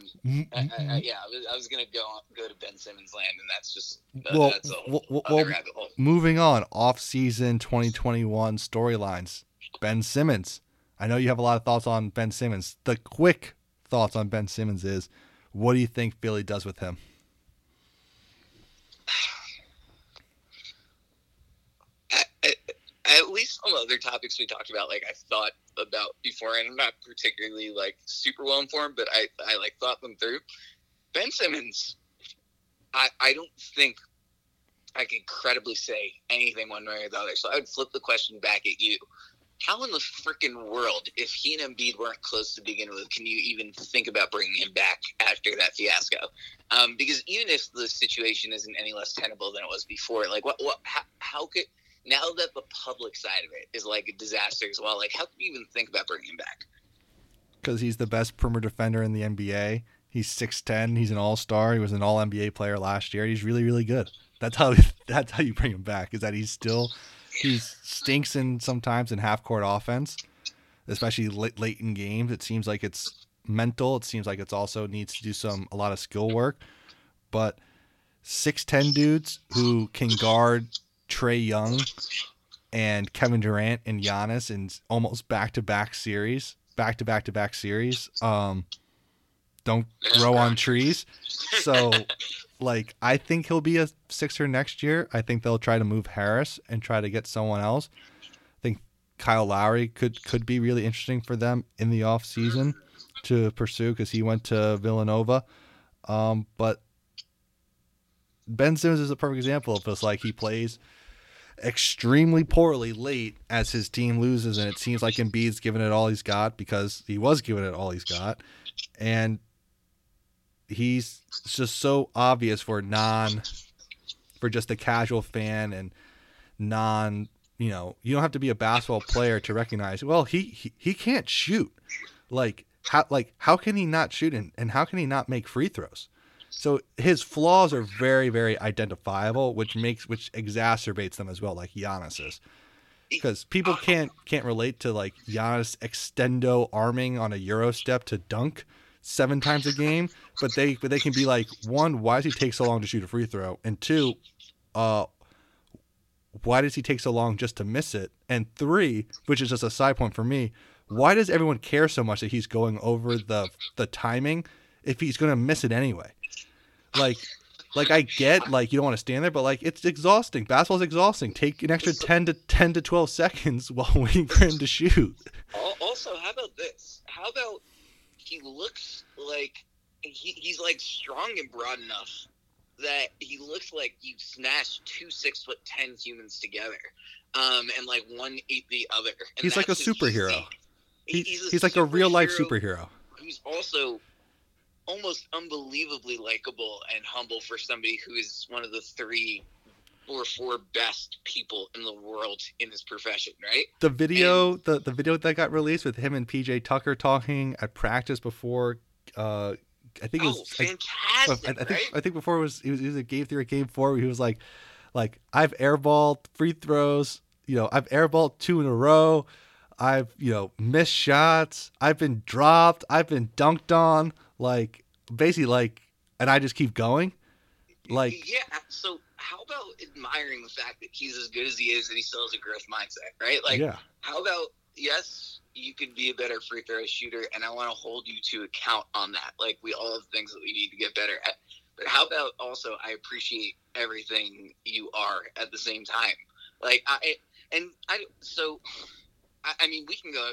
I, I, mm-hmm. yeah, I was, I was, gonna go go to Ben Simmons land, and that's just uh, well, that's well, well. Moving on, off season 2021 storylines. Ben Simmons. I know you have a lot of thoughts on Ben Simmons. The quick thoughts on Ben Simmons is, what do you think Philly does with him? at least some other topics we talked about, like I thought about before, and I'm not particularly like super well informed, but I, I like thought them through. Ben Simmons, I, I don't think I could credibly say anything one way or the other. So I would flip the question back at you. How in the freaking world, if he and Embiid weren't close to begin with, can you even think about bringing him back after that fiasco? Um, because even if the situation isn't any less tenable than it was before, like what, what, how, how could now that the public side of it is like a disaster as well, like how can you even think about bringing him back? Because he's the best perimeter defender in the NBA. He's six ten. He's an all star. He was an all NBA player last year. He's really really good. That's how that's how you bring him back. Is that he's still he stinks in sometimes in half court offense, especially late, late in games. It seems like it's mental. It seems like it's also needs to do some a lot of skill work. But six ten dudes who can guard Trae Young and Kevin Durant and Giannis in almost back to back series, back to back to back series. Um, don't grow on trees. So, like, I think he'll be a Sixer next year. I think they'll try to move Harris and try to get someone else. I think Kyle Lowry could could be really interesting for them in the off season to pursue because he went to Villanova. Um, but Ben Simmons is a perfect example of this. Like he plays extremely poorly late as his team loses, and it seems like Embiid's giving it all he's got because he was giving it all he's got, and he's just so obvious for non, for just a casual fan and non. You know, you don't have to be a basketball player to recognize. Well, he he, he can't shoot. Like how like how can he not shoot and, and how can he not make free throws? So his flaws are very, very identifiable, which makes which exacerbates them as well, like Giannis's. Because people can't can't relate to like Giannis extendo arming on a Euro step to dunk seven times a game, but they but they can be like, one, why does he take so long to shoot a free throw? And two, uh why does he take so long just to miss it? And three, which is just a side point for me, why does everyone care so much that he's going over the the timing if he's going to miss it anyway? Like, like I get like you don't want to stand there, but like it's exhausting. Basketball's exhausting. Take an extra ten to ten to twelve seconds while waiting for him to shoot. Also, how about this? How about he looks like he, he's like strong and broad enough that he looks like you smashed two six foot ten humans together, um, and like one ate the other. He's like a superhero. physique. He, he's he's like a real life superhero superhero. who's also almost unbelievably likable and humble for somebody who is one of the three or four best people in the world in his profession, right? The video, the the video that got released with him and PJ Tucker talking at practice before. Uh, I think it Oh, was. I, fantastic, I, I think right? I think before it was it was either game three or game four. Where he was like, like I've airballed free throws. You know, I've airballed two in a row. I've you know missed shots. I've been dropped. I've been dunked on. Like basically like, and I just keep going. Like yeah. So how about admiring the fact that he's as good as he is and he still has a growth mindset, right? Like, yeah, how about yes, you could be a better free throw shooter, and I want to hold you to account on that. Like, we all have things that we need to get better at. But how about also, I appreciate everything you are at the same time. Like, I and I so, I, I mean, we can go.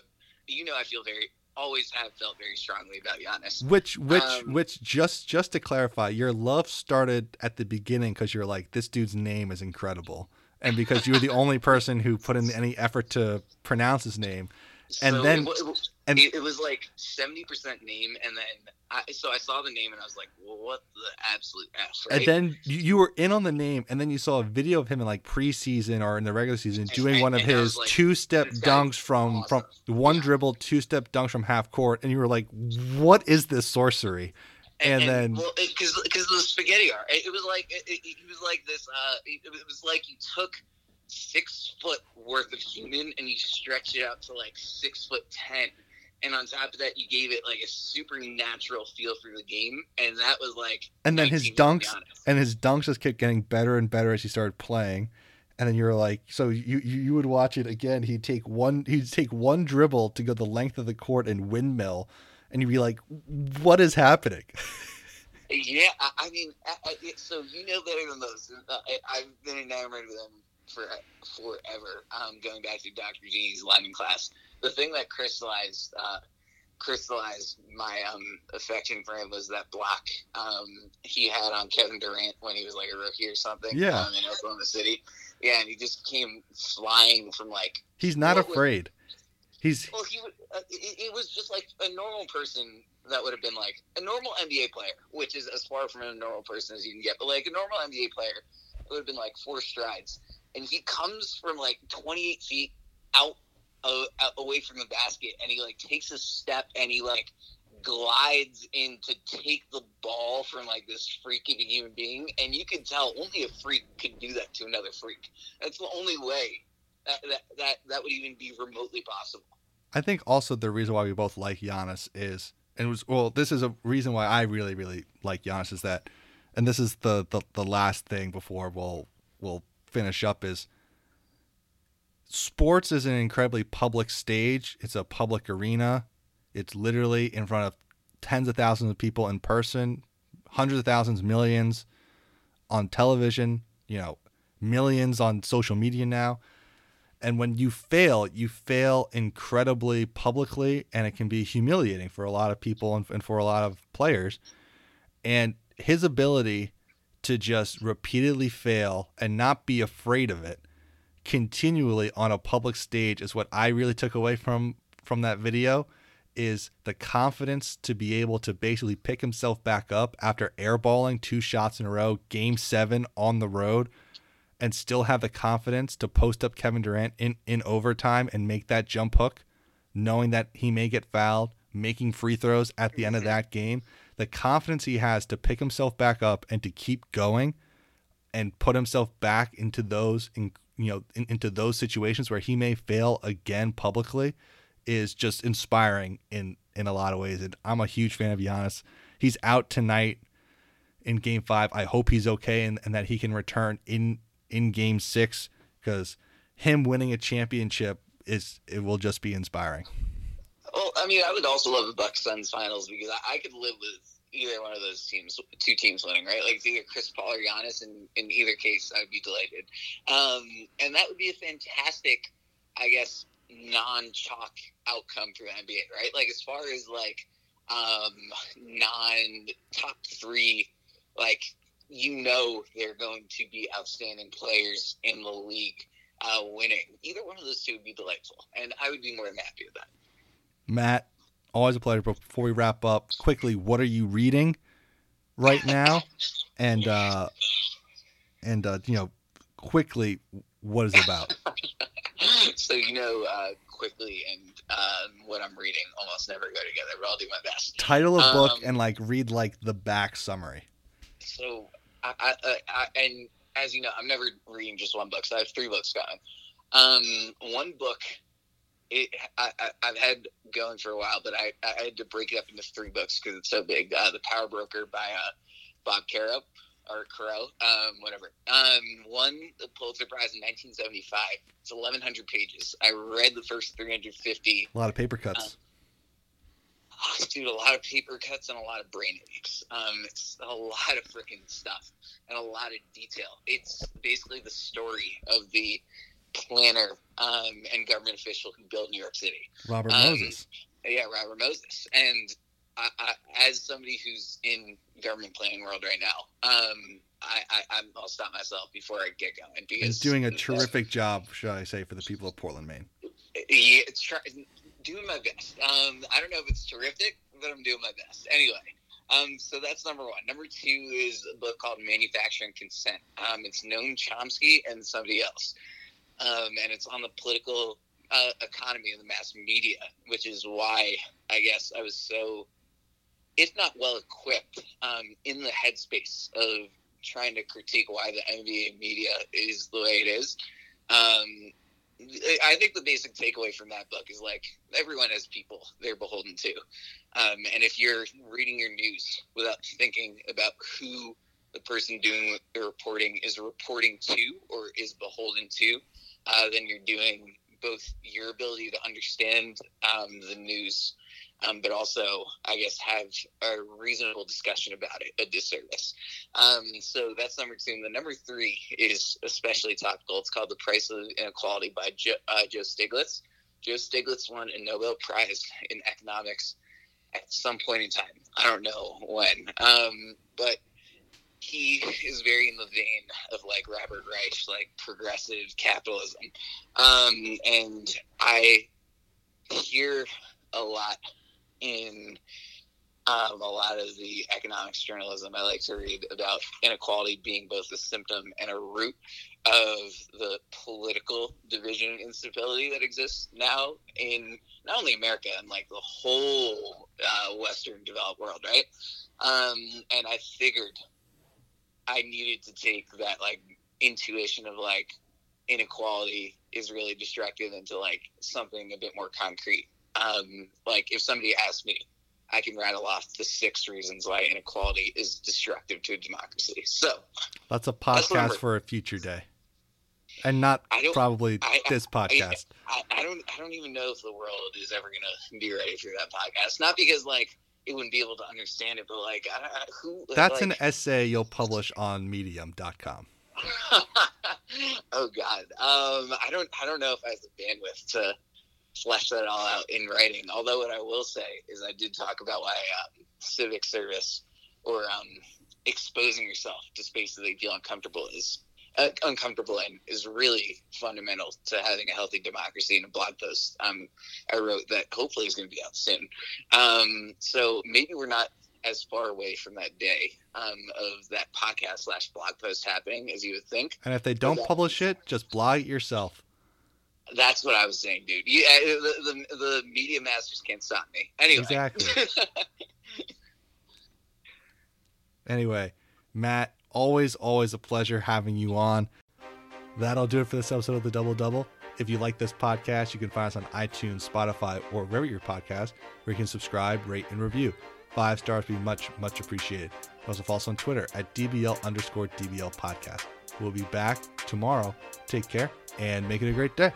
You know, I feel very always have felt very strongly about Giannis. Which which Um, which just just to clarify, your love started at the beginning because you're like this dude's name is incredible, and because you were the only person who put in any effort to pronounce his name. And So then- it, it, and- it, it was like seventy percent name, and then I, so I saw the name, and I was like, well, "What the absolute f?" Right? And then you, were in on the name, and then you saw a video of him in like preseason or in the regular season doing and- one of and his like, two-step dunks from from one Yeah. dribble, two-step dunks from half court, and you were like, "What is this sorcery?" and then- well, because because the spaghetti art, it, it was like it, it, it was like this. Uh, it, it was like you took six foot worth of human and you stretched it out to like six foot ten. And on top of that, you gave it like a supernatural feel for the game, and that was like. And then his 19 to be dunks- and his dunks just kept getting better and better as he started playing. And then you were like, so you, you would watch it again. He'd take one he'd take one dribble to go the length of the court and windmill, and you'd be like, what is happening? Yeah, I, I mean, I, I, so you know better than most. Uh, I, I've been enamored with him for forever. Um, going back to Dr. G's lineman class, the thing that crystallized uh, crystallized my um, affection for him was that block um, he had on Kevin Durant when he was like a rookie or something. Yeah. um, in Oklahoma City. Yeah, and he just came flying from like He's not What was- afraid. He's well, he. Uh, it, it was just like a normal person that would have been like a normal NBA player, which is as far from a normal person as you can get. But like a normal NBA player, it would have been like four strides, and he comes from like 28 feet out, uh, out away from the basket, and he like takes a step and he like glides in to take the ball from like this freak of a human being, and you can tell only a freak could do that to another freak. That's the only way that that that, that would even be remotely possible. I think also the reason why we both like Giannis is and was well, this is a reason why I really, really like Giannis is that and this is the the, the last thing before we'll we'll finish up is sports is an incredibly public stage. It's a public arena. It's literally in front of tens of thousands of people in person, hundreds of thousands, millions on television, you know, millions on social media now. And when you fail, you fail incredibly publicly, and it can be humiliating for a lot of people and, and for a lot of players. And his ability to just repeatedly fail and not be afraid of it continually on a public stage is what I really took away from from that video is the confidence to be able to basically pick himself back up after airballing two shots in a row, game 7 on the road and still have the confidence to post up Kevin Durant in in overtime and make that jump hook knowing that he may get fouled, making free throws at the end of that game the confidence he has to pick himself back up and to keep going and put himself back into those in, you know in, into those situations where he may fail again publicly is just inspiring in in a lot of ways and I'm a huge fan of Giannis. He's out tonight in game 5. I hope he's okay and, and that he can return in in game 6 cuz him winning a championship is it will just be inspiring. I mean, I would also love the Bucks Suns finals because I, I, could live with either one of those teams, two teams winning, right? Like either Chris Paul or Giannis, and in either case, I'd be delighted. Um, and that would be a fantastic, I guess, non-chalk outcome for the NBA, right? Like as far as like um, non-top three, like you know, they're going to be outstanding players in the league. Uh, winning either one of those two would be delightful, and I would be more than happy with that. Matt, always a pleasure. But before we wrap up, quickly, what are you reading right now? And uh, and uh, you know, quickly, what is it about? so you know, uh, quickly and um, what I'm reading almost never go together, but I'll do my best. Title of book um, and like read like the back summary. So I, I, I, and as you know, I'm never reading just one book. So I have three books going. Um, one book it, I, have had going for a while, but I, I had to break it up into three books because it's so big. Uh, the Power Broker by uh, Bob Caro or Caro, um, whatever. Um, won the Pulitzer Prize in 1975. It's 1,100 pages. I read the first 350. A lot of paper cuts. Um, oh, dude, a lot of paper cuts and a lot of brain aches. Um, it's a lot of freaking stuff and a lot of detail. It's basically the story of the planner um, and government official who built New York City. Robert um, Moses. Yeah, Robert Moses. And I, I, as somebody who's in government planning world right now, um, I, I, will stop myself before I get going because and doing a terrific job, should I say, for the people of Portland, Maine. Yeah, it's try, doing my best. Um, I don't know if it's terrific, but I'm doing my best. Anyway, um, so that's number one. Number two is a book called Manufacturing Consent. Um, it's Noam Chomsky and somebody else um, and it's on the political uh, economy of the mass media, which is why I guess I was so, if not well equipped, um, in the headspace of trying to critique why the NBA media is the way it is. Um, I think the basic takeaway from that book is like everyone has people they're beholden to, um, and if you're reading your news without thinking about who the person doing the reporting is reporting to or is beholden to, uh, then you're doing both your ability to understand um, the news, um, but also, I guess, have a reasonable discussion about it a disservice. Um, so that's number two. And the number three is especially topical. It's called The Price of Inequality by jo- uh, Joe Stiglitz. Joe Stiglitz won a Nobel Prize in economics at some point in time. I don't know when. Um, but he is very in the vein of like Robert Reich, like progressive capitalism. Um, and I hear a lot in um, a lot of the economics journalism I like to read about inequality being both a symptom and a root of the political division and instability that exists now in not only America and like the whole uh, Western developed world, right? Um, and I figured I needed to take that like intuition of like inequality is really destructive into like something a bit more concrete. Um, like if somebody asked me, I can rattle off the six reasons why inequality is destructive to a democracy. So that's a podcast that's for a future day, and not probably I, this podcast. I, I, don't. I don't even know if the world is ever gonna be ready for that podcast. Not because like it wouldn't be able to understand it. But like, I, who? That's like, an essay you'll publish on Medium.com. oh God, um, I don't, I don't know if I have the bandwidth to flesh that all out in writing. Although what I will say is, I did talk about why um, civic service or um, exposing yourself to spaces that you feel uncomfortable is uh, uncomfortable in is really fundamental to having a healthy democracy. In a blog post um, I wrote that hopefully is going to be out soon. Um, so maybe we're not as far away from that day um, of that podcast slash blog post happening as you would think. And if they don't publish it, just blog it yourself. That's what I was saying, dude. You, uh, the, the, the media masters can't stop me. Anyway. Exactly. anyway, Matt, always, always a pleasure having you on. That'll do it for this episode of the Double Double. If you like this podcast, you can find us on iTunes, Spotify, or wherever your podcast, where you can subscribe, rate, and review. Five stars would be much, much appreciated. Also follow us on Twitter at DBL underscore DBL podcast. We'll be back tomorrow. Take care and make it a great day.